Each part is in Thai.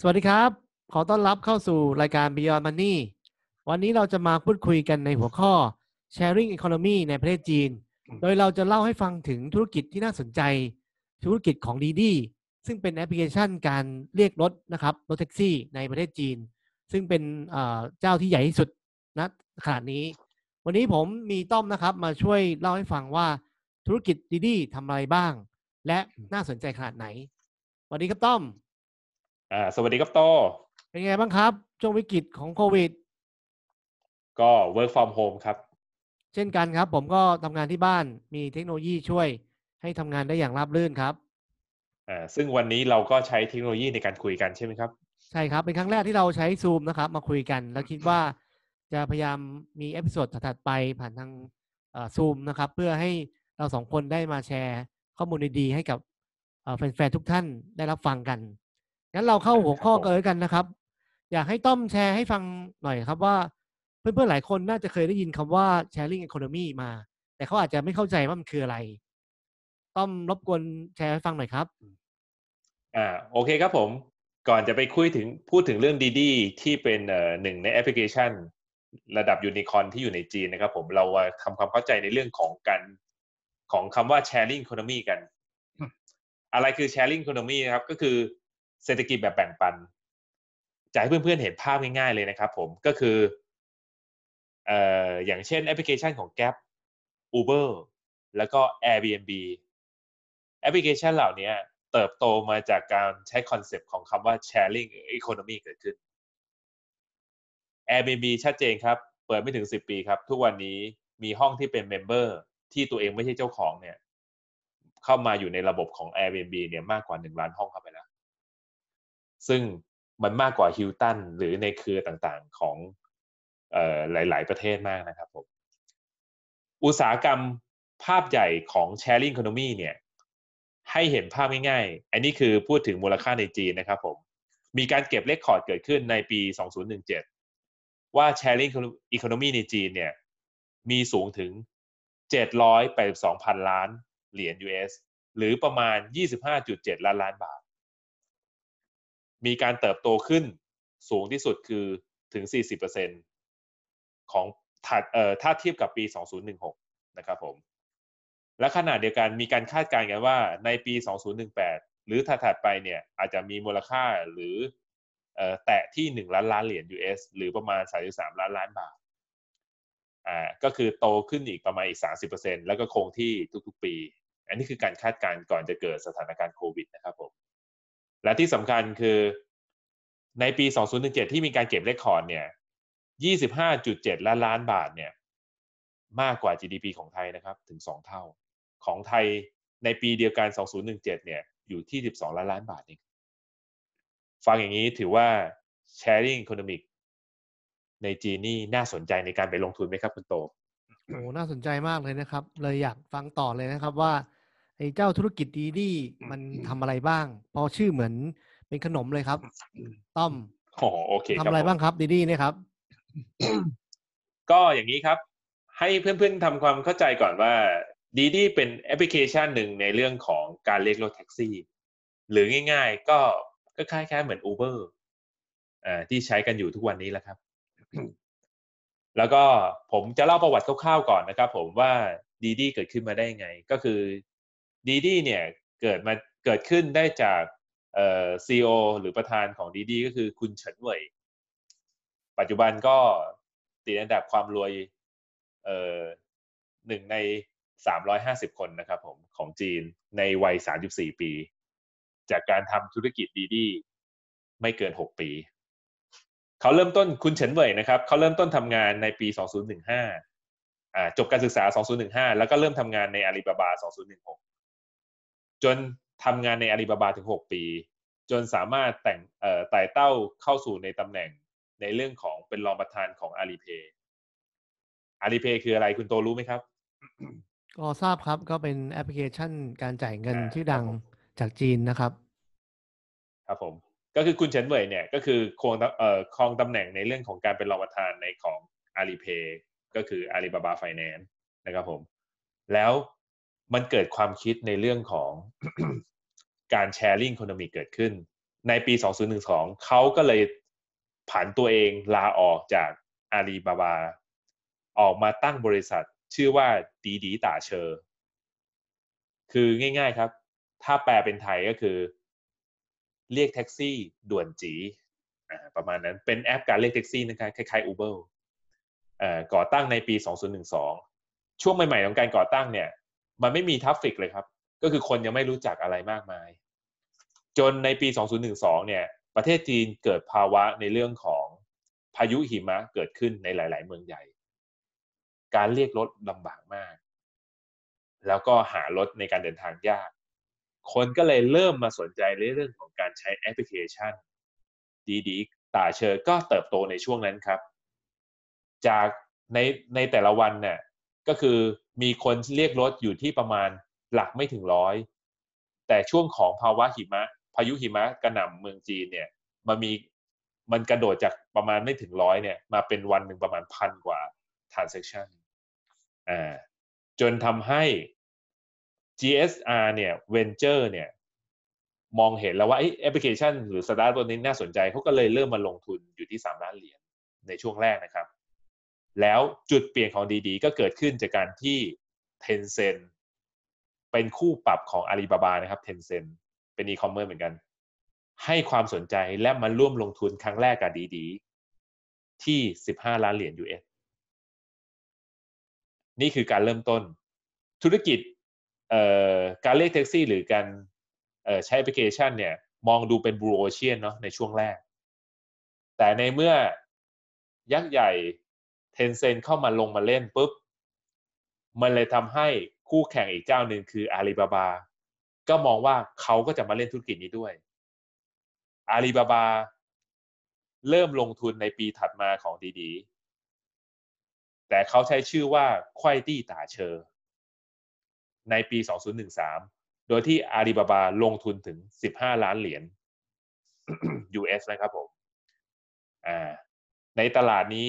สวัสดีครับ ขอต้อนรับเข้าสู่รายการ Beyond Money วันนี้เราจะมาพูดคุยกันในหัวข้อ Sharing Economy ในประเทศจีน โดยเราจะเล่าให้ฟังถึงธุรกิจที่น่าสนใจ ธุรกิจของ d ดีซึ่งเป็นแอปพลิเคชันการเรียกรถนะครับรถแท็กซี่ในประเทศจีน ซึ่งเป็นเจ้าที่ใหญ่ที่สุดณขณะนี้ วันนี้ผมมีต้อมนะครับมาช่วยเล่าให้ฟังว่าธุรกิจดีดีทำอะไรบ้าง และน่าสนใจขนาดไหนสวัสดีครับต้อม อ่าสวัสดีครับโต เป็นไงบ้างครับช่วงวิกฤตของโควิด ก็ work from home ครับ เช่นกันครับ ผมก็ทำงานที่บ้านมีเทคโนโลยีช่วย ให้ทำงานได้อย่างราบรื่นครับ อ่าซึ่งวันนี้เราก็ใช้เทคโนโลยีในการคุยกันใช่ไหมครับ ใช่ครับ เป็นครั้งแรกที่เราใช้ซูมนะครับ มาคุยกัน แล้วคิดว่าจะพยายามมี episode ถัดไปผ่านทางซูมนะครับ เพื่อให้เราสองคนได้มาแชร์ข้อมูลดีๆให้กับแฟนๆทุกท่านได้รับฟังกัน งั้นเราเข้าหัวข้อกันเลยกันนะครับ อยากให้ต้อมแชร์ให้ฟังหน่อยครับว่า เพื่อนๆหลายคนน่าจะเคยได้ยินคำว่า sharing economy มา แต่เขาอาจจะไม่เข้าใจว่ามันคืออะไร ต้อมรบกวนแชร์ให้ฟังหน่อยครับอ่าโอเคครับผม ก่อนจะไปคุยถึงพูดถึงเรื่องดีดีที่เป็นหนึ่งในแอปพลิเคชัน ระดับยูนิคอนที่อยู่ในจีนนะครับผมเราทำความเข้าใจในเรื่องของการของคำว่า sharing economy กัน อะไรคือ sharing economy นะครับก็คือ เศรษฐกิจแบบแบ่งปันจะให้เพื่อนๆเห็นภาพง่ายๆเลยนะครับผมก็คือเอ่ออย่างเช่นแอปพลิเคชันของ Grab Uber แล้วก็ Airbnb แอปพลิเคชันเหล่านี้เติบโตมาจากการใช้ concept ของคำว่า sharing economy เกิดขึ้น Airbnb ชัดเจนครับ เปิดไม่ถึง 10 ปีครับ ทุกวันนี้มีห้องที่เป็น member ที่ตัวเองไม่ใช่เจ้าของเนี่ย เข้ามาอยู่ในระบบของ Airbnb เนี่ยมากกว่า 1 ล้านห้องเข้าไปแล้ว ซึ่งมันมากกว่าฮิลตันหรือในเครือต่างๆของหลาย ๆ ประเทศมากนะครับผมอุตสาหกรรมภาพใหญ่ของ Sharing Economy เนี่ยให้เห็นภาพง่ายๆ อันนี้คือพูดถึงมูลค่าในจีนนะครับผม มีการเก็บเลขคอร์ดเกิดขึ้นในปี 2017 ว่า Sharing Economy ในจีนเนี่ยมีสูงถึง 782พันล้านเหรียญ US หรือประมาณ 25.7 ล้านล้านบาท มีการเติบโตขึ้นสูงที่สุดคือถึง 40%ของถัดถ้าเทียบกับปี 2016 นะครับผม และขณะเดียวกันมีการคาดการณ์กันว่าในปี 2018 หรือถัดๆไปเนี่ยอาจจะมีมูลค่าหรืออแตะที่ 1 ล้านล้านเหรียญ US หรือประมาณ 33 ล้านล้านบาทอ่าก็คือโตขึ้นอีกประมาณอีก 30%แล้วก็คงที่ทุกๆ ปี อันนี้คือการคาดการณ์ก่อนจะเกิดสถานการณ์โควิดนะครับผม และที่สำคัญคือในปี 2017 ที่มีการเก็บเลขคอร์ดเนี่ย 25.7 ล้านล้านบาทเนี่ย มากกว่า GDP ของไทยนะครับ ถึง 2 เท่า ของไทยในปีเดียวกัน 2017 เนี่ย อยู่ที่ 12 ล้านล้านบาทเองฟังอย่างนี้ถือว่า sharing economic ในจีนนี่น่าสนใจในการไปลงทุนไหมครับคุณโต โอ้ น่าสนใจมากเลยนะครับ เลยอยากฟังต่อเลยนะครับว่า ไอ้เจ้าธุรกิจดีดีมันทำอะไรบ้าง พอชื่อเหมือนเป็นขนมเลยครับ ต้อมอ๋อโอเคทำอะไรบ้างครับดีดีเนี่ยครับ ก็อย่างนี้ครับ ให้เพื่อนๆทำความเข้าใจก่อนว่าดีดีเป็นแอปพลิเคชันหนึ่งในเรื่องของการเรียกรถแท็กซี่ หรือง่ายๆ ก็ก็คล้ายๆเหมือน Uber อ่าที่ใช้กันอยู่ทุกวันนี้แหละครับ แล้วก็ผมจะเล่าประวัติคร่าวๆก่อนนะครับ ผมว่าดีดีเกิดขึ้นมาได้ยังไง ก็คือ ดีดีเนี่ยเกิดมาเกิดขึ้นได้จากเอ่อซีอหรือประธานของดีดีก็คือคุณเฉินเหวยปัจจุบันก็ติดอันดับความรวยเอ่อหนึ่งใน 350 คนนะครับผมของจีนในวัย 34 ปี จากการทำธุรกิจดีดีไม่เกิน 6 ปี เขาเริ่มต้นคุณเฉินเหวยนะครับเขาเริ่มต้นทำงานในปี 2015จบการศึกษา 2015 แล้วก็เริ่มทำงานในอาลีบาบา 2016 จนทำงานในอาลีบาบาถึง 6 ปี จนสามารถแต่งเอ่อไต่เต้าเข้าสู่ในตำแหน่งในเรื่องของเป็นรองประธานของอาลีเพย์อาลีเพย์คืออะไรคุณโตรู้ไหมครับ ก็ทราบครับก็เป็นแอปพลิเคชันการจ่ายเงินชื่อดังจากจีนนะครับ ครับผมก็คือคุณเฉินเว่ยเนี่ยก็คือครองเอ่อครองตำแหน่งในเรื่องของการเป็นรองประธานในของAlipay ก็คือ Alibaba Finance นะครับผม แล้ว มันเกิดความคิดในเรื่องของการ sharing economy เกิดขึ้น ในปี 2012 เขาก็เลยผันตัวเองลาออกจากอาลีบาบา ออกมาตั้งบริษัทชื่อว่า Didi Dache คือง่าย ๆครับ ถ้าแปลเป็นไทยก็คือ เรียกแท็กซี่ด่วนจีประมาณนั้นเป็นแอปการเรียกแท็กซี่นะครับคล้ายๆ Uber อ่าก่อตั้งในปี 2012 ช่วงใหม่ๆของการก่อตั้งเนี่ย มันไม่มีทัฟฟิกเลยครับ ก็คือคนยังไม่รู้จักอะไรมากมาย จนในปี 2012 เนี่ย ประเทศจีนเกิดภาวะในเรื่องของพายุหิมะเกิดขึ้นในหลาย ๆ เมืองใหญ่ การเรียกรถลำบากมาก แล้วก็หารถในการเดินทางยาก คนก็เลยเริ่มมาสนใจในเรื่องของการใช้แอปพลิเคชัน ดีๆตาเชอก็เติบโตในช่วงนั้นครับ จากในในแต่ละวันเนี่ยก็คือ มีคนเรียกรถอยู่ที่ประมาณหลักไม่ถึงร้อย แต่ช่วงของภาวะหิมะ พายุหิมะกระหน่ำเมืองจีนเนี่ยมันมีมันกระโดดจากประมาณไม่ถึงร้อยเนี่ย มาเป็นวันหนึ่งประมาณพันกว่า transaction อ่าจนทำให้ GSR เนี่ย Venture เนี่ยมองเห็นแล้วว่าแอปพลิเคชันหรือสตาร์ทตัวนี้น่าสนใจเขาก็เลยเริ่มมาลงทุนอยู่ที่ 3 ล้านเหรียญในช่วงแรกนะครับ แล้วจุดเปลี่ยนของ Didi ก็เกิดขึ้นจากการที่ Tencent เป็นคู่ปรับของ Alibaba นะครับ Tencent เป็นอีคอมเมิร์ซเหมือนกัน ให้ความสนใจและมาร่วมลงทุนครั้งแรกกับดีๆ ที่ 15 ล้านเหรียญ US นี่คือการเริ่มต้น ธุรกิจการเรียกแท็กซี่หรือการใช้แอปพลิเคชันเนี่ยมองดูเป็นบลูโอเชียนเนาะในช่วงแรก แต่ในเมื่อยักษ์ใหญ่ ทนเซ n เข้ามาลงมาเล่นปุ๊บ มันเลยทำให้คู่แข่งอีกเจ้าหนึ่งคืออาลีบาบา ก็มองว่าเขาก็จะมาเล่นธุรกิจนี้ด้วยอาลีบาบาเริ่มลงทุนในปีถัดมาของดีๆ แต่เขาใช้ชื่อว่าควายตี้ตาเชอร์ในปี 2013 โดยที่อาลีบาบาลงทุนถึง 15 ล้านเหรียญ US นะครับผม อ่า ในตลาดนี้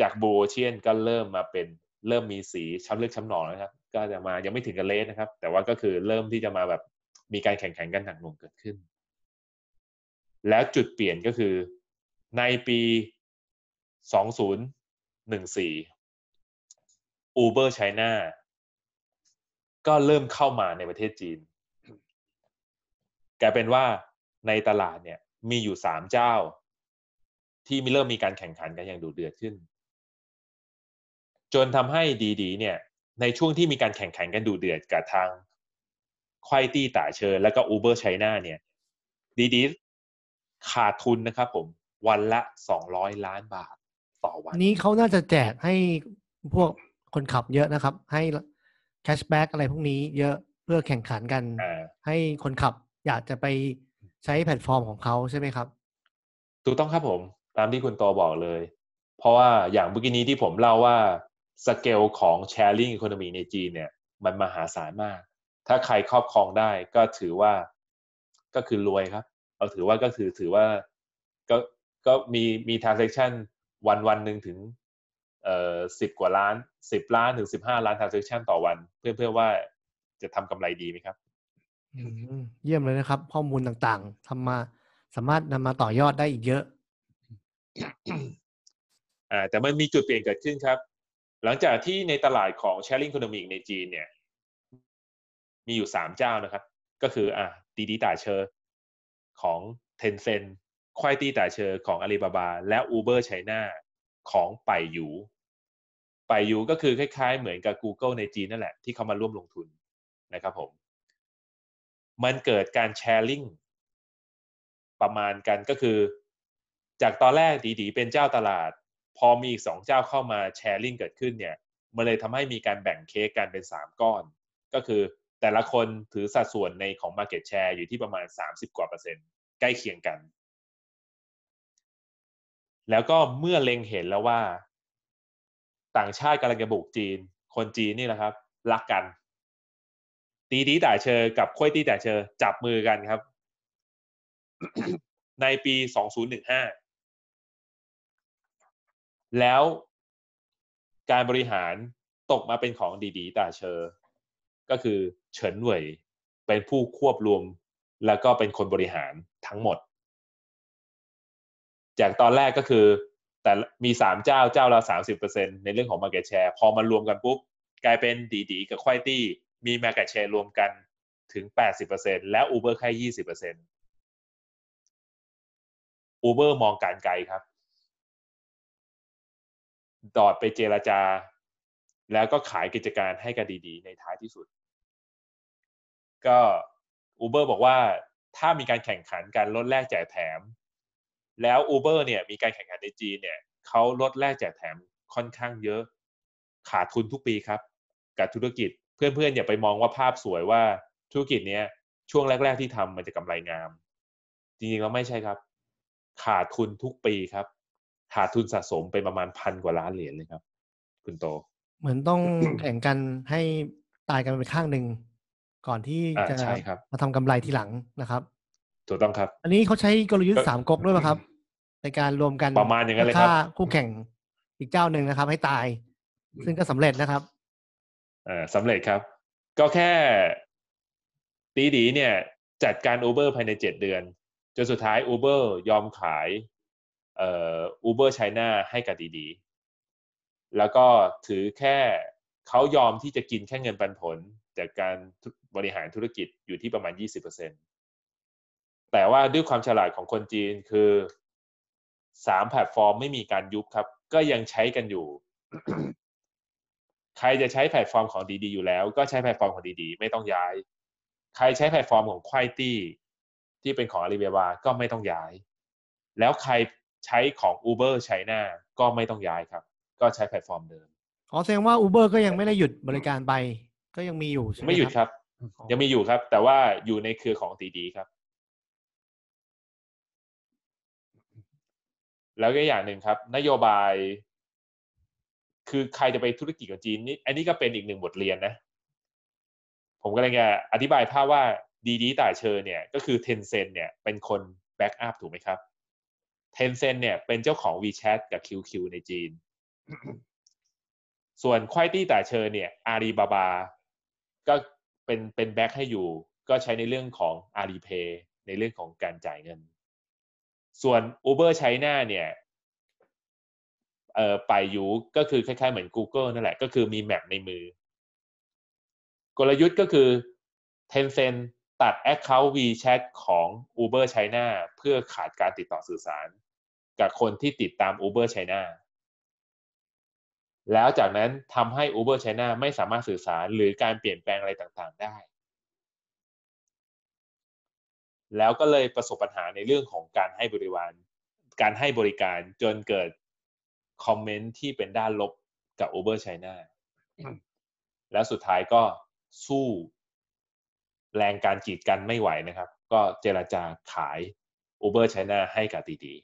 จากบูโอเชียนก็เริ่มมาเป็นเริ่มมีสีช้ำเลือดช้ำหนองนะครับ ก็จะมายังไม่ถึงกับเลสนะครับ แต่ว่าก็คือเริ่มที่จะมาแบบมีการแข่งขันกันหนักหน่วงเกิดขึ้น แล้วจุดเปลี่ยนก็คือในปี 2014 Uber China ก็เริ่มเข้ามาในประเทศจีน กลายเป็นว่าในตลาดเนี่ยมีอยู่สามเจ้า ที่มีเริ่มมีการแข่งขันกันอย่างดุเดือดขึ้น จนทำให้DiDi เนี่ยในช่วงที่มีการแข่งขันกันดุเดือดกับทาง Kuaidi Dache แล้วก็ Uber China เนี่ย DiDi ขาดทุนนะครับผมวันละสองร้อยล้านบาทต่อวัน นี้เขาน่าจะแจกให้พวกคนขับเยอะนะครับ ให้ cashback อะไรพวกนี้เยอะเพื่อแข่งขันกันอ่าให้คนขับอยากจะไปใช้แพลตฟอร์มของเขาใช่ไหมครับ ถูกต้องครับผม ตามที่คุณโตบอกเลย เพราะว่าอย่างเมื่อกี้นี้ที่ผมเล่าว่า สเกลของ sharing economy ในจีนเนี่ยมันมหาศาลมาก ถ้าใครครอบครองได้ก็ถือว่าก็คือรวยครับ เอาถือว่าก็ถือถือว่าก็ก็มีมี transaction วันวันหนึ่งถึงเอ่อสิบกว่าล้านสิบล้านถึงสิบห้าล้าน transaction ต่อวัน เพื่อเพื่อว่าจะทำกำไรดีไหมครับอืมเยี่ยมเลยนะครับ ข้อมูลต่างๆทำมาสามารถนำมาต่อยอดได้อีกเยอะ อ่าแต่มันมีจุดเปลี่ยนเกิดขึ้นครับ หลังจากที่ในตลาดของ sharing economy ในจีนเนี่ย มีอยู่สามเจ้านะครับ ก็คืออ่า DiDi Dache ของ Tencent Kuaidi Dache ของ Alibaba และ Uber China ของไปหยูไปหยูก็คือคล้ายๆ เหมือนกับ Google ในจีนนั่นแหละ ที่เขามาร่วมลงทุนนะครับผม มันเกิดการแชร์ลิงประมาณกันก็คือ จากตอนแรกดีๆเป็นเจ้าตลาด พอมีอีกสองเจ้าเข้ามาแชร์ลิงเกิดขึ้นเนี่ยมันเลยทำให้มีการแบ่งเค้กกันเป็นสามก้อน ก็คือแต่ละคนถือสัดส่วนในของ Market Share อยู่ที่ประมาณ 30 กว่าเปอร์เซ็นต์ใกล้เคียงกัน แล้วก็เมื่อเล็งเห็นแล้วว่า ต่างชาติกำลังจะบุกจีน คนจีนนี่แหละครับ รักกัน ตีดีแต่เชอกับค่อยตีแต่เชอจับมือกันครับ ในปี 2015 แล้วการบริหารตกมาเป็นของดีดีตาเชอ ก็คือเฉินเหวยเป็นผู้ควบรวมแล้วก็เป็นคนบริหารทั้งหมด จากตอนแรกก็คือ แต่มีสามเจ้าเจ้าละสามสิบเปอร์เซ็นในเรื่องของ market share พอมารวมกันปุ๊บ กลายเป็นดีดีกับควายตี้มี market share รวมกันถึงแปดสิบเปอร์เซ็นแล้ว Uber แค่ยี่สิบเปอร์เซ็น Uber มองการไกลครับ ดอดไปเจรจา แล้วก็ขายกิจการให้กับดีๆ ในท้ายที่สุด ก็ Uber บอกว่าถ้ามีการแข่งขันกันลดแลกแจกแถม แล้ว Uber เนี่ยมีการแข่งขันในจีนเนี่ยเขาลดแลกแจกแถมค่อนข้างเยอะ ขาดทุนทุกปีครับ กับธุรกิจเพื่อนๆอย่าไปมองว่าภาพสวยว่าธุรกิจเนี้ยช่วงแรก ๆที่ทำมันจะกำไรงาม จริงๆแล้วไม่ใช่ครับ ขาดทุนทุกปีครับ ขาดทุนสะสมไปประมาณพันกว่าล้านเหรียญเลยครับ คุณโต เหมือนต้องแข่งกันให้ตายกันไปข้างหนึ่งก่อนที่อ่าจะใช่ครับมาทำกำไรทีหลังนะครับถูกต้องครับ อันนี้เขาใช้กลยุทก็ธ์สามก๊กด้วยป่ะครับ ในการรวมกันประมาณอย่างนั้นเลยครับฆ่คู่แข่งอีกเจ้าหนึ่งนะครับ ให้ตาย ซึ่งก็สำเร็จนะครับอ่าสำเร็จครับ ก็แค่ดีดีเนี่ย จัดการ Uber ภายในเจ็ดเดือน จนสุดท้าย Uber ยอมขาย เอ่อ Uber China ให้กับ DiDi แล้วก็ถือแค่เขายอมที่จะกินแค่เงินปันผล จากการบริหารธุรกิจอยู่ที่ประมาณ 20%แต่ว่าด้วยความฉลาดของคนจีนคือสามแพลตฟอร์มไม่มีการยุบครับ ก็ยังใช้กันอยู่ ใครจะใช้แพลตฟอร์มของ DiDi อยู่แล้ว ก็ใช้แพลตฟอร์มของ DiDi ไม่ต้องย้าย ใครใช้แพลตฟอร์มของ Kuaidiที่เป็นของอาลีเบาก็ไม่ต้องย้าย แล้วใคร ใช้ของ Uber China ก็ไม่ต้องย้ายครับ ก็ใช้แพลตฟอร์มเดิมอ๋อแสดงว่า Uber ก็ยังไม่ได้หยุดบริการไปก็ยังมีอยู่ใช่ไหมไม่หยุดครับอ๋อยังมีอยู่ครับ แต่ว่าอยู่ในเครือของดีๆครับ แล้วก็อย่างหนึ่งครับ นโยบาย คือใครจะไปธุรกิจกับจีนนี่อันนี้ก็เป็นอีกหนึ่งบทเรียนนะ ผมก็เลยจะอธิบายภาพว่าดีดีต่ายเชอเนี่ย ก็คือ Tencent เนี่ยเป็นคนแบ็กอัพถูกไหมครับ Tencent เนี่ยเป็นเจ้าของ WeChat กับ QQ ในจีน ส่วนควายตี้ต่าเชอเนี่ยอาลีบาบาก็เป็นเป็นแบ็กให้อยู่ ก็ใช้ในเรื่องของ Alipay ในเรื่องของการจ่ายเงิน ส่วน Uber China เนี่ยเอ่อไปอยู่ก็คือคล้ายๆเหมือน Google นั่นแหละ ก็คือมีแมปในมือ กลยุทธ์ก็คือ Tencent ตัด Account WeChat ของ Uber China เพื่อขาดการติดต่อสื่อสาร กับคนที่ติดตาม Uber China แล้วจากนั้นทำให้ Uber China ไม่สามารถสื่อสารหรือการเปลี่ยนแปลงอะไรต่างๆ ได้ แล้วก็เลยประสบปัญหาในเรื่องของการให้บริวาร การให้บริการจนเกิดคอมเมนต์ที่เป็นด้านลบกับ Uber China แล้วสุดท้ายก็สู้ แรงการกีดกันไม่ไหวนะครับ ก็เจราจาขาย Uber China ให้กับดี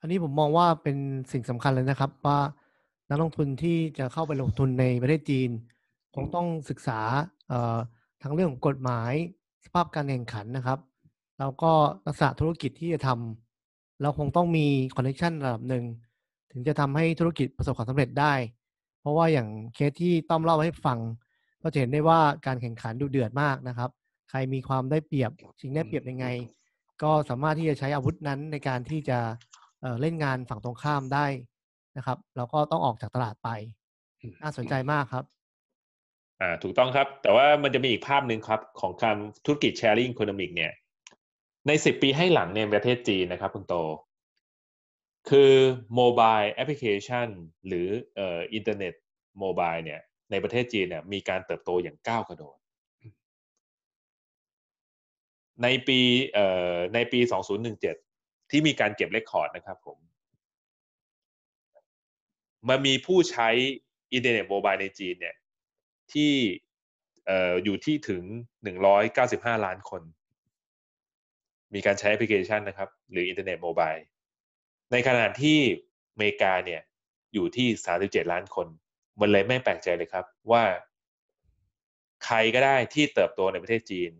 อันนี้ผมมองว่าเป็นสิ่งสำคัญเลยนะครับ ว่านักลงทุนที่จะเข้าไปลงทุนในประเทศจีน คงต้องศึกษาเอ่อทั้งเรื่องของกฎหมายสภาพการแข่งขันนะครับ แล้วก็ลักษณะธุรกิจที่จะทำเราคงต้องมี connection ระดับหนึ่งถึงจะทำให้ธุรกิจประสบความสำเร็จได้ เพราะว่าอย่างเคสที่ต้อมเล่าให้ฟัง ก็จะเห็นได้ว่าการแข่งขันดุเดือดมากนะครับ ใครมีความได้เปรียบชิงได้เปรียบยังไง ก็สามารถที่จะใช้อาวุธนั้นในการที่จะเอ่อเล่นงานฝั่งตรงข้ามได้นะครับแล้วก็ต้องออกจากตลาดไป น่าสนใจมากครับๆอ่าถูกต้องครับ แต่ว่ามันจะมีอีกภาพหนึ่งครับ ของการธุรกิจ sharing economic เนี่ย ในสิบปีให้หลังในประเทศจีนนะครับคุณโต คือ mobile application หรือเอ่ออินเทอร์เน็ต mobile เนี่ย ในประเทศจีนเนี่ยมีการเติบโตอย่างก้าวกระโดด ในปีเอ่อในปี 2017 ที่มีการเก็บ record นะครับผมมันมีผู้ใช้อินเทอร์เน็ต mobile ในจีนเนี่ยที่เอ่ออยู่ที่ถึง 195 ล้านคน มีการใช้แอปพลิเคชันนะครับ หรืออินเทอร์เน็ต mobile ในขณะที่อเมริกาเนี่ยอยู่ที่ 37 ล้านคน มันเลยไม่แปลกใจเลยครับว่า ใครก็ได้ที่เติบโตในประเทศจีน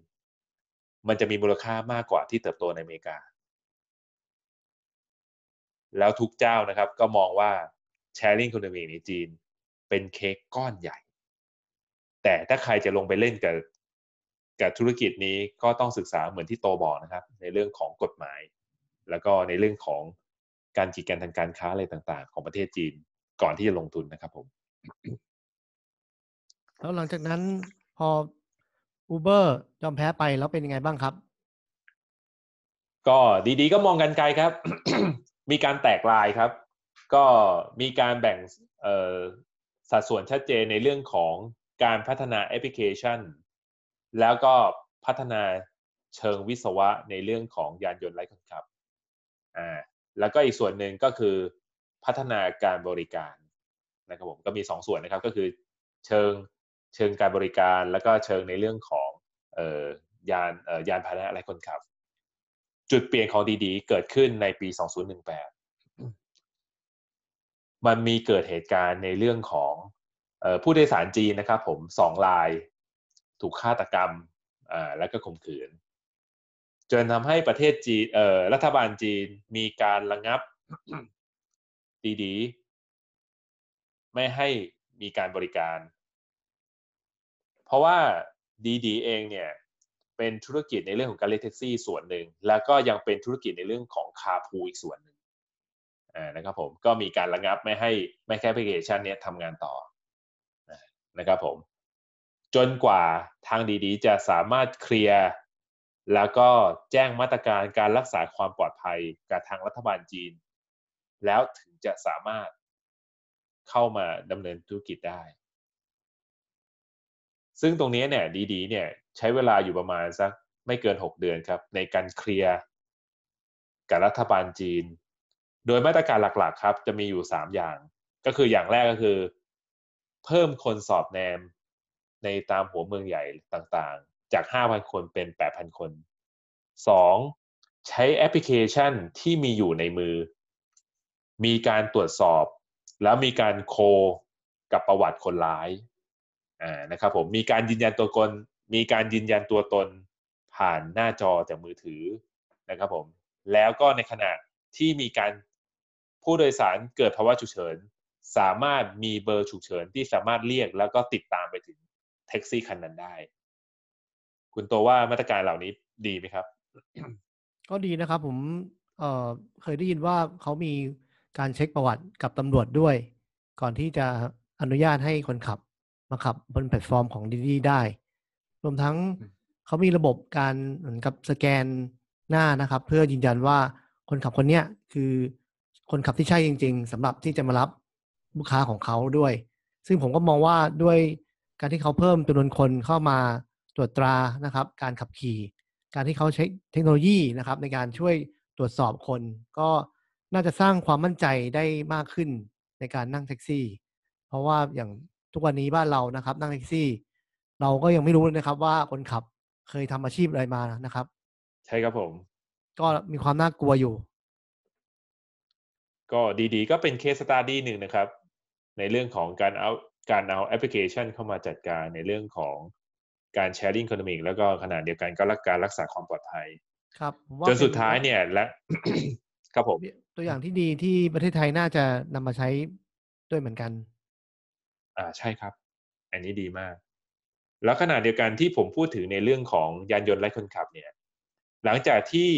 มันจะมีมูลค่ามากกว่าที่เติบโตในอเมริกา แล้วทุกเจ้านะครับ ก็มองว่า sharing economy ในจีน เป็นเค้กก้อนใหญ่ แต่ถ้าใครจะลงไปเล่นกับกับธุรกิจนี้ก็ต้องศึกษาเหมือนที่โตบอกนะครับ ในเรื่องของกฎหมาย แล้วก็ในเรื่องของการจีดการทางการค้าอะไรต่างๆ ของประเทศจีนก่อนที่จะลงทุนนะครับผม แล้วหลังจากนั้นพอ Uber ยอมแพ้ไปแล้วเป็นยังไงบ้างครับ ก็ดีๆ ก็มองกันไกลครับ มีการแตกลายครับ ก็มีการแบ่งสัดส่วนชัดเจนในเรื่องของการพัฒนาแอปพลิเคชัน แล้วก็พัฒนาเชิงวิศวะในเรื่องของยานยนต์ไร้คนขับอ่าแล้วก็อีกส่วนหนึ่งก็คือพัฒนาการบริการ นะครับผมก็มีสองส่วนนะครับก็คือเชิงเชิงการบริการแล้วก็เชิงในเรื่องของเอ่อยานยานพาหนะไรคนขับ จุดเปลี่ยนของดีๆ เกิดขึ้นในปี 2018 มันมีเกิดเหตุการณ์ในเรื่องของผู้โดยสารจีนนะครับผมสองรายถูกฆาตกรรมอ่าแล้วก็ข่มขืน จนทำให้ประเทศจีนรัฐบาลจีนมีการระงับดีๆ ไม่ให้มีการบริการ เพราะว่าดีๆเองเนี่ยเป็นธุรกิจในเรื่องของการเรียกแท็กซี่ส่วนหนึ่ง แล้วก็ยังเป็นธุรกิจในเรื่องของคาพูอีกส่วนหนึ่งนะครับผมก็มีการระงับไม่ให้ไม่แค่แอปพลิเคชันนี้ทำงานต่อนะครับผมจนกว่าทางดีๆ จะสามารถเคลียร์แล้วก็แจ้งมาตรการการรักษาความปลอดภัยกับทางรัฐบาลจีน แล้วถึงจะสามารถ เข้ามาดำเนินธุรกิจได้ ซึ่งตรงนี้เนี่ยดีๆเนี่ยใช้เวลาอยู่ประมาณสักไม่เกิน 6 เดือนครับ ในการเคลียร์กับรัฐบาลจีน โดยมาตรการหลักๆ ครับ จะมีอยู่ 3 อย่าง ก็คืออย่างแรกก็คือ เพิ่มคนสอบแนมในตามหัวเมืองใหญ่ต่างๆ จาก 5,000 คนเป็น 8,000 คน 2. ใช้แอปพลิเคชันที่มีอยู่ในมือ มีการตรวจสอบ แล้วมีการ co กับประวัติคนร้ายอ่านะครับผมมีการยืนยันตัวตนมีการยืนยันตัวตนผ่านหน้าจอจากมือถือนะครับผมแล้วก็ในขณะที่มีการผู้โดยสารเกิดภาวะฉุกเฉิน สามารถมีเบอร์ฉุกเฉินที่สามารถเรียกแล้วก็ติดตามไปถึงแท็กซี่คันนั้นได้ คุณโตว่ามาตรการเหล่านี้ดีไหมครับ ก็ดีนะครับผมเคยได้ยินว่าเขามี การเช็คประวัติกับตำรวจด้วย ก่อนที่จะอนุญาตให้คนขับมาขับบนแพลตฟอร์มของ DiDi ได้ รวมทั้งเขามีระบบการเหมือนกับสแกนหน้านะครับ เพื่อยืนยันว่าคนขับคนเนี้ยคือคนขับที่ใช่จริง ๆสำหรับที่จะมารับลูกค้าของเขาด้วย ซึ่งผมก็มองว่าด้วยการที่เขาเพิ่มจำนวนคนเข้ามาตรวจตรานะครับ การขับขี่ การที่เขาใช้เทคโนโลยีนะครับ ในการช่วยตรวจสอบคน ก็ น่าจะสร้างความมั่นใจได้มากขึ้นในการนั่งแท็กซี่ เพราะว่าอย่างทุกวันนี้บ้านเรานะครับ นั่งแท็กซี่ เราก็ยังไม่รู้เลยนะครับ ว่าคนขับเคยทำอาชีพอะไรมานะครับ ใช่ครับผม ก็มีความน่ากลัวอยู่ ก็ DiDi ก็เป็น case study หนึ่งนะครับ ในเรื่องของการเอาการเอาแอปพลิเคชันเข้ามาจัดการในเรื่องของการ sharing economic แล้วก็ขณะเดียวกันก็รักการรักษาความปลอดภัย ครับจนสุดท้ายเนี่ยและ ครับผมตัวอย่างที่ดีที่ประเทศไทยน่าจะนำมาใช้ด้วยเหมือนกัน อ่าใช่ครับ อันนี้ดีมาก แล้วขณะเดียวกันที่ผมพูดถึงในเรื่องของยานยนต์ไร้คนขับเนี่ย หลังจากที่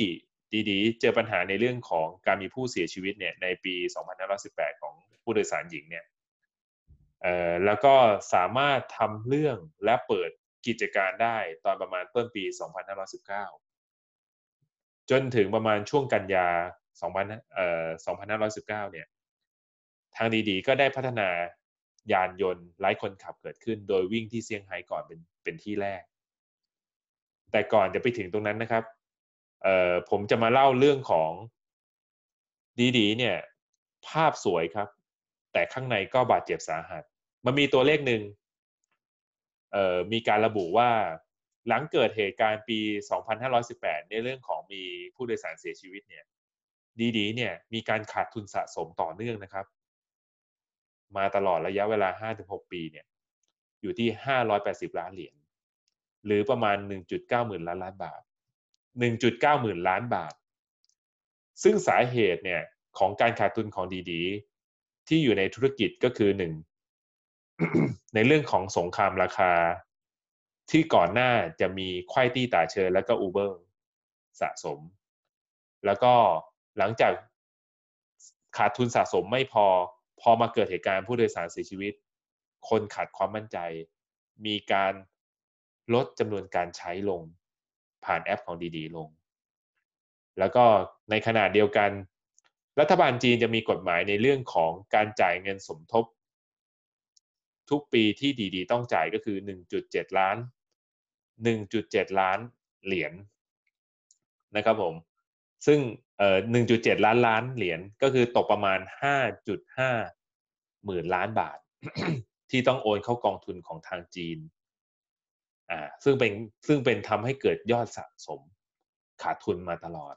ดีๆ เจอปัญหาในเรื่องของการมีผู้เสียชีวิตเนี่ยในปี 2518 ของผู้โดยสารหญิงเนี่ยเอ่อแล้วก็สามารถทำเรื่องและเปิดกิจการได้ตอนประมาณต้นปี 2519 จนถึงประมาณช่วงกันยา 2000เอ่อ2519 เนี่ย ทางดีๆ ก็ได้พัฒนายานยนต์ไร้คนขับเกิดขึ้น โดยวิ่งที่เซี่ยงไฮ้ก่อนเป็นเป็นที่แรก แต่ก่อนจะไปถึงตรงนั้นนะครับ เอ่อผมจะมาเล่าเรื่องของดีๆ เนี่ย ภาพสวยครับ แต่ข้างในก็บาดเจ็บสาหัส มันมีตัวเลขหนึ่งเอ่อมีการระบุว่าหลังเกิดเหตุการณ์ปี 2518 ในเรื่องของมีผู้โดยสารเสียชีวิตเนี่ย ดีๆเนี่ยมีการขาดทุนสะสมต่อเนื่องนะครับ มาตลอดระยะเวลา 5-6 ปีเนี่ยอยู่ที่ 580 ล้านเหรียญหรือประมาณ 1.9หมื่นล้านล้านบาท 1.9หมื่นล้านบาท ซึ่งสาเหตุเนี่ยของการขาดทุนของดีๆ ที่อยู่ในธุรกิจก็คือหนึ่งในเรื่องของสงครามราคา ที่ก่อนหน้าจะมีควายตี้ตาเชิญ แล้วก็อูเบอร์สะสม แล้วก็ หลังจากขาดทุนสะสมไม่พอ พอมาเกิดเหตุการณ์ผู้โดยสารเสียชีวิต คนขาดความมั่นใจ มีการลดจำนวนการใช้ลง ผ่านแอปของดีๆ ลง แล้วก็ในขณะเดียวกัน รัฐบาลจีนจะมีกฎหมายในเรื่องของการจ่ายเงินสมทบ ทุกปีที่ดีๆ ต้องจ่ายก็คือ 1.7 ล้าน 1.7 ล้านเหรียญนะครับผม ซึ่งเอ่อ1.7 ล้านล้านเหรียญก็คือตกประมาณ 5.5 หมื่นล้านบาท ที่ต้องโอนเข้ากองทุนของทางจีนอ่าซึ่งเป็นซึ่งเป็นทำให้เกิดยอดสะสมขาดทุนมาตลอด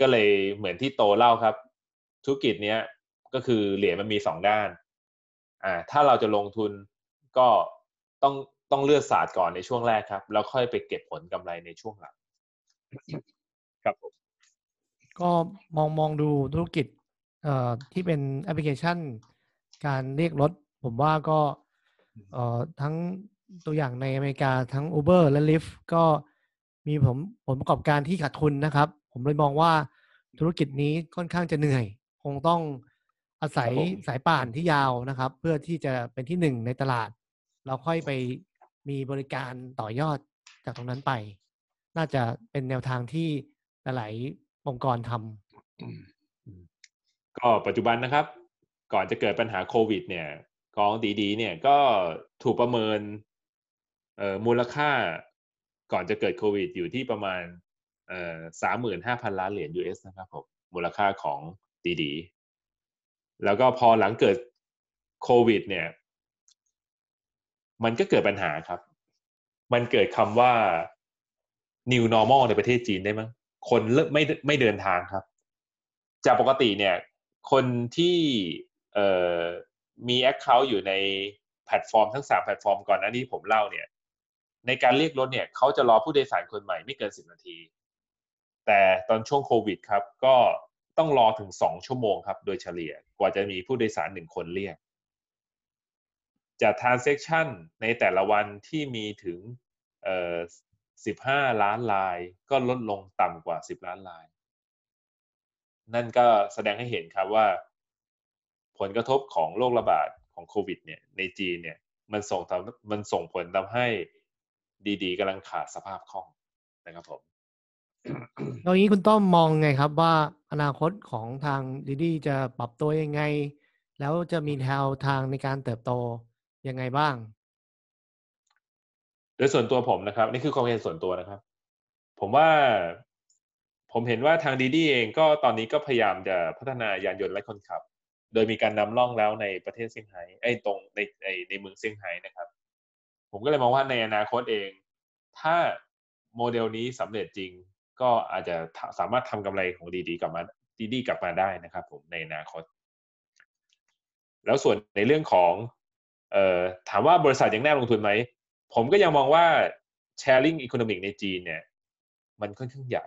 ก็เลยเหมือนที่โตเล่าครับ ธุรกิจเนี้ยก็คือเหรียญมันมีสองด้านอ่าถ้าเราจะลงทุนก็ต้องต้องเลือกศาสตร์ก่อนในช่วงแรกครับ แล้วค่อยไปเก็บผลกำไรในช่วงหลัง ครับผม ก็มองมองดูธุรกิจเอ่อที่เป็นแอปพลิเคชัน การเรียกรถ ผมว่าก็เอ่อทั้งตัวอย่างในอเมริกาทั้ง Uber และ Lyft ก็มีผมผลประกอบการที่ขาดทุนนะครับ ผมเลยมองว่าธุรกิจนี้ค่อนข้างจะเหนื่อย คงต้องอาศัยครับผมสายป่านที่ยาวนะครับ เพื่อที่จะเป็นที่หนึ่งในตลาด เราค่อยไปมีบริการต่อยอดจากตรงนั้นไป น่าจะเป็นแนวทางที่หลายๆ องค์กรทำก็ปัจจุบันนะครับ ก่อนจะเกิดปัญหาโควิด เนี่ยกองดีๆ เนี่ยก็ถูกประเมินเอ่อมูลค่าก่อนจะเกิดโควิด อยู่ที่ประมาณเอ่อสามหมื่นห้าพันล้านเหรียญ US นะครับผมมูลค่าของดีๆแล้วก็พอหลังเกิดโควิด เนี่ย มันก็เกิดปัญหาครับ มันเกิดคำว่า new normal ในประเทศจีนได้มั้ง คนเลิกไม่ไม่เดินทางครับ จากปกติเนี่ย คนที่เอ่อมี Account อยู่ในแพลตฟอร์มทั้งสามแพลตฟอร์มก่อนหน้านี้ผมเล่าเนี่ย ในการเรียกรถเนี่ยเขาจะรอผู้โดยสารคนใหม่ไม่เกินสิบนาที แต่ตอนช่วงโควิดครับ ก็ต้องรอถึงสองชั่วโมงครับ โดยเฉลี่ยกว่าจะมีผู้โดยสารหนึ่งคนเรียก จาก transaction ในแต่ละวันที่มีถึง 15 ล้านลาย ก็ลดลงต่ำกว่า 10 ล้านลาย นั่นก็แสดงให้เห็นครับว่า ผลกระทบของโรคระบาดของโควิดเนี่ยในจีนเนี่ยมันส่งทำมันส่งผลทำให้ดีๆกำลังขาดสภาพคล่องนะครับผมตรงนี้คุณต้อมมองไงครับว่าอนาคตของทางดีดีจะปรับตัวยังไง แล้วจะมีแนวทางในการเติบโตยังไงบ้าง โดยส่วนตัวผมนะครับ นี่คือความเห็นส่วนตัวนะครับ ผมว่าผมเห็นว่าทางดีดีเองก็ตอนนี้ก็พยายามจะพัฒนายานยนต์ไร้คนขับ โดยมีการนำร่องแล้วในประเทศเซี่ยงไฮ้ไอ้ตรงในในในเมืองเซี่ยงไฮ้นะครับ ผมก็เลยมองว่าในอนาคตเอง ถ้าโมเดลนี้สำเร็จจริง ก็อาจจะสามารถทำกำไรของดีดีกลับมาดีดีกลับมาได้นะครับ ผมในอนาคต แล้วส่วนในเรื่องของเอ่อถามว่าบริษัทยังน่าลงทุนไหม ผมก็ยังมองว่า sharing economic ในจีนเนี่ย มันค่อนข้างใหญ่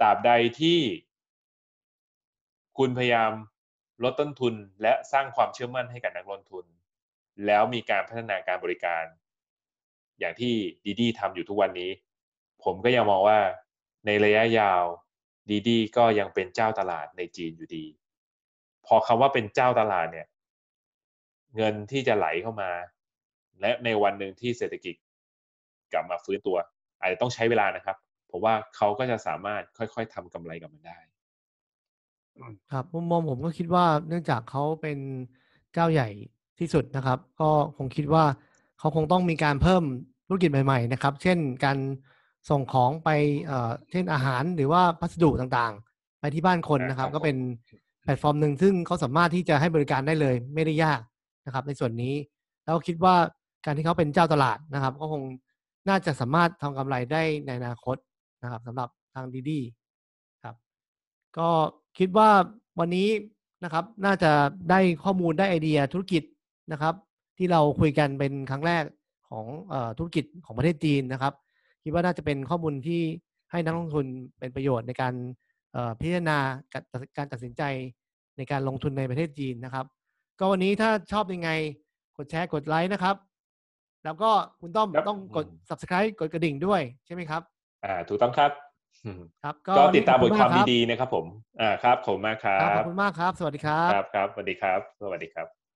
ตราบใดที่คุณพยายามลดต้นทุนและสร้างความเชื่อมั่นให้กับนักลงทุน แล้วมีการพัฒนาการบริการ อย่างที่ดีดีทำอยู่ทุกวันนี้ ผมก็ยังมองว่าในระยะยาวดีดีก็ยังเป็นเจ้าตลาดในจีนอยู่ดี พอคำว่าเป็นเจ้าตลาดเนี่ย เงินที่จะไหลเข้ามา และในวันหนึ่งที่เศรษฐกิจกลับมาฟื้นตัว อาจจะต้องใช้เวลานะครับผมว่าเขาก็จะสามารถค่อยๆทำกำไรกับมันได้ครับมุมมองผมก็คิดว่าเนื่องจากเขาเป็นเจ้าใหญ่ที่สุดนะครับ ก็คงคิดว่าเขาคงต้องมีการเพิ่มธุรกิจใหม่ๆนะครับ เช่นการส่งของไปเอ่อเช่นอาหารหรือว่าพัสดุต่างๆ ไปที่บ้านคนนะครับครับ ก็เป็นแพลตฟอร์มหนึ่งซึ่งเขาสามารถที่จะให้บริการได้เลย ไม่ได้ยากนะครับ ในส่วนนี้แล้วคิดว่า การที่เขาเป็นเจ้าตลาดนะครับ ก็คงน่าจะสามารถทำกำไรได้ในอนาคตนะครับสำหรับทางดีดีครับ ก็คิดว่าวันนี้นะครับ น่าจะได้ข้อมูลได้ไอเดียธุรกิจนะครับ ที่เราคุยกันเป็นครั้งแรกของอธุรกิจของประเทศจีนนะครับ คิดว่าน่าจะเป็นข้อมูลที่ให้นักลงทุนเป็นประโยชน์ในการพิจารณาการตัดสินใจในการลงทุนในประเทศจีนนะครับ ก็วันนี้ถ้าชอบยังไงกดแชร์กดไลค์นะครับ แล้วก็คุณต้อมครับต้องกดอืม subscribe กดกระดิ่งด้วยใช่ไหมครับ อ่า ถูกต้องครับครับ ก็ติดตามบทความๆดีๆนะครับผม อ่าครับขอบคุณมากครัครับขอบบคุณมากครับ สวัสดีครับ ครับครับสวัสดีครับ สวัสดีครับ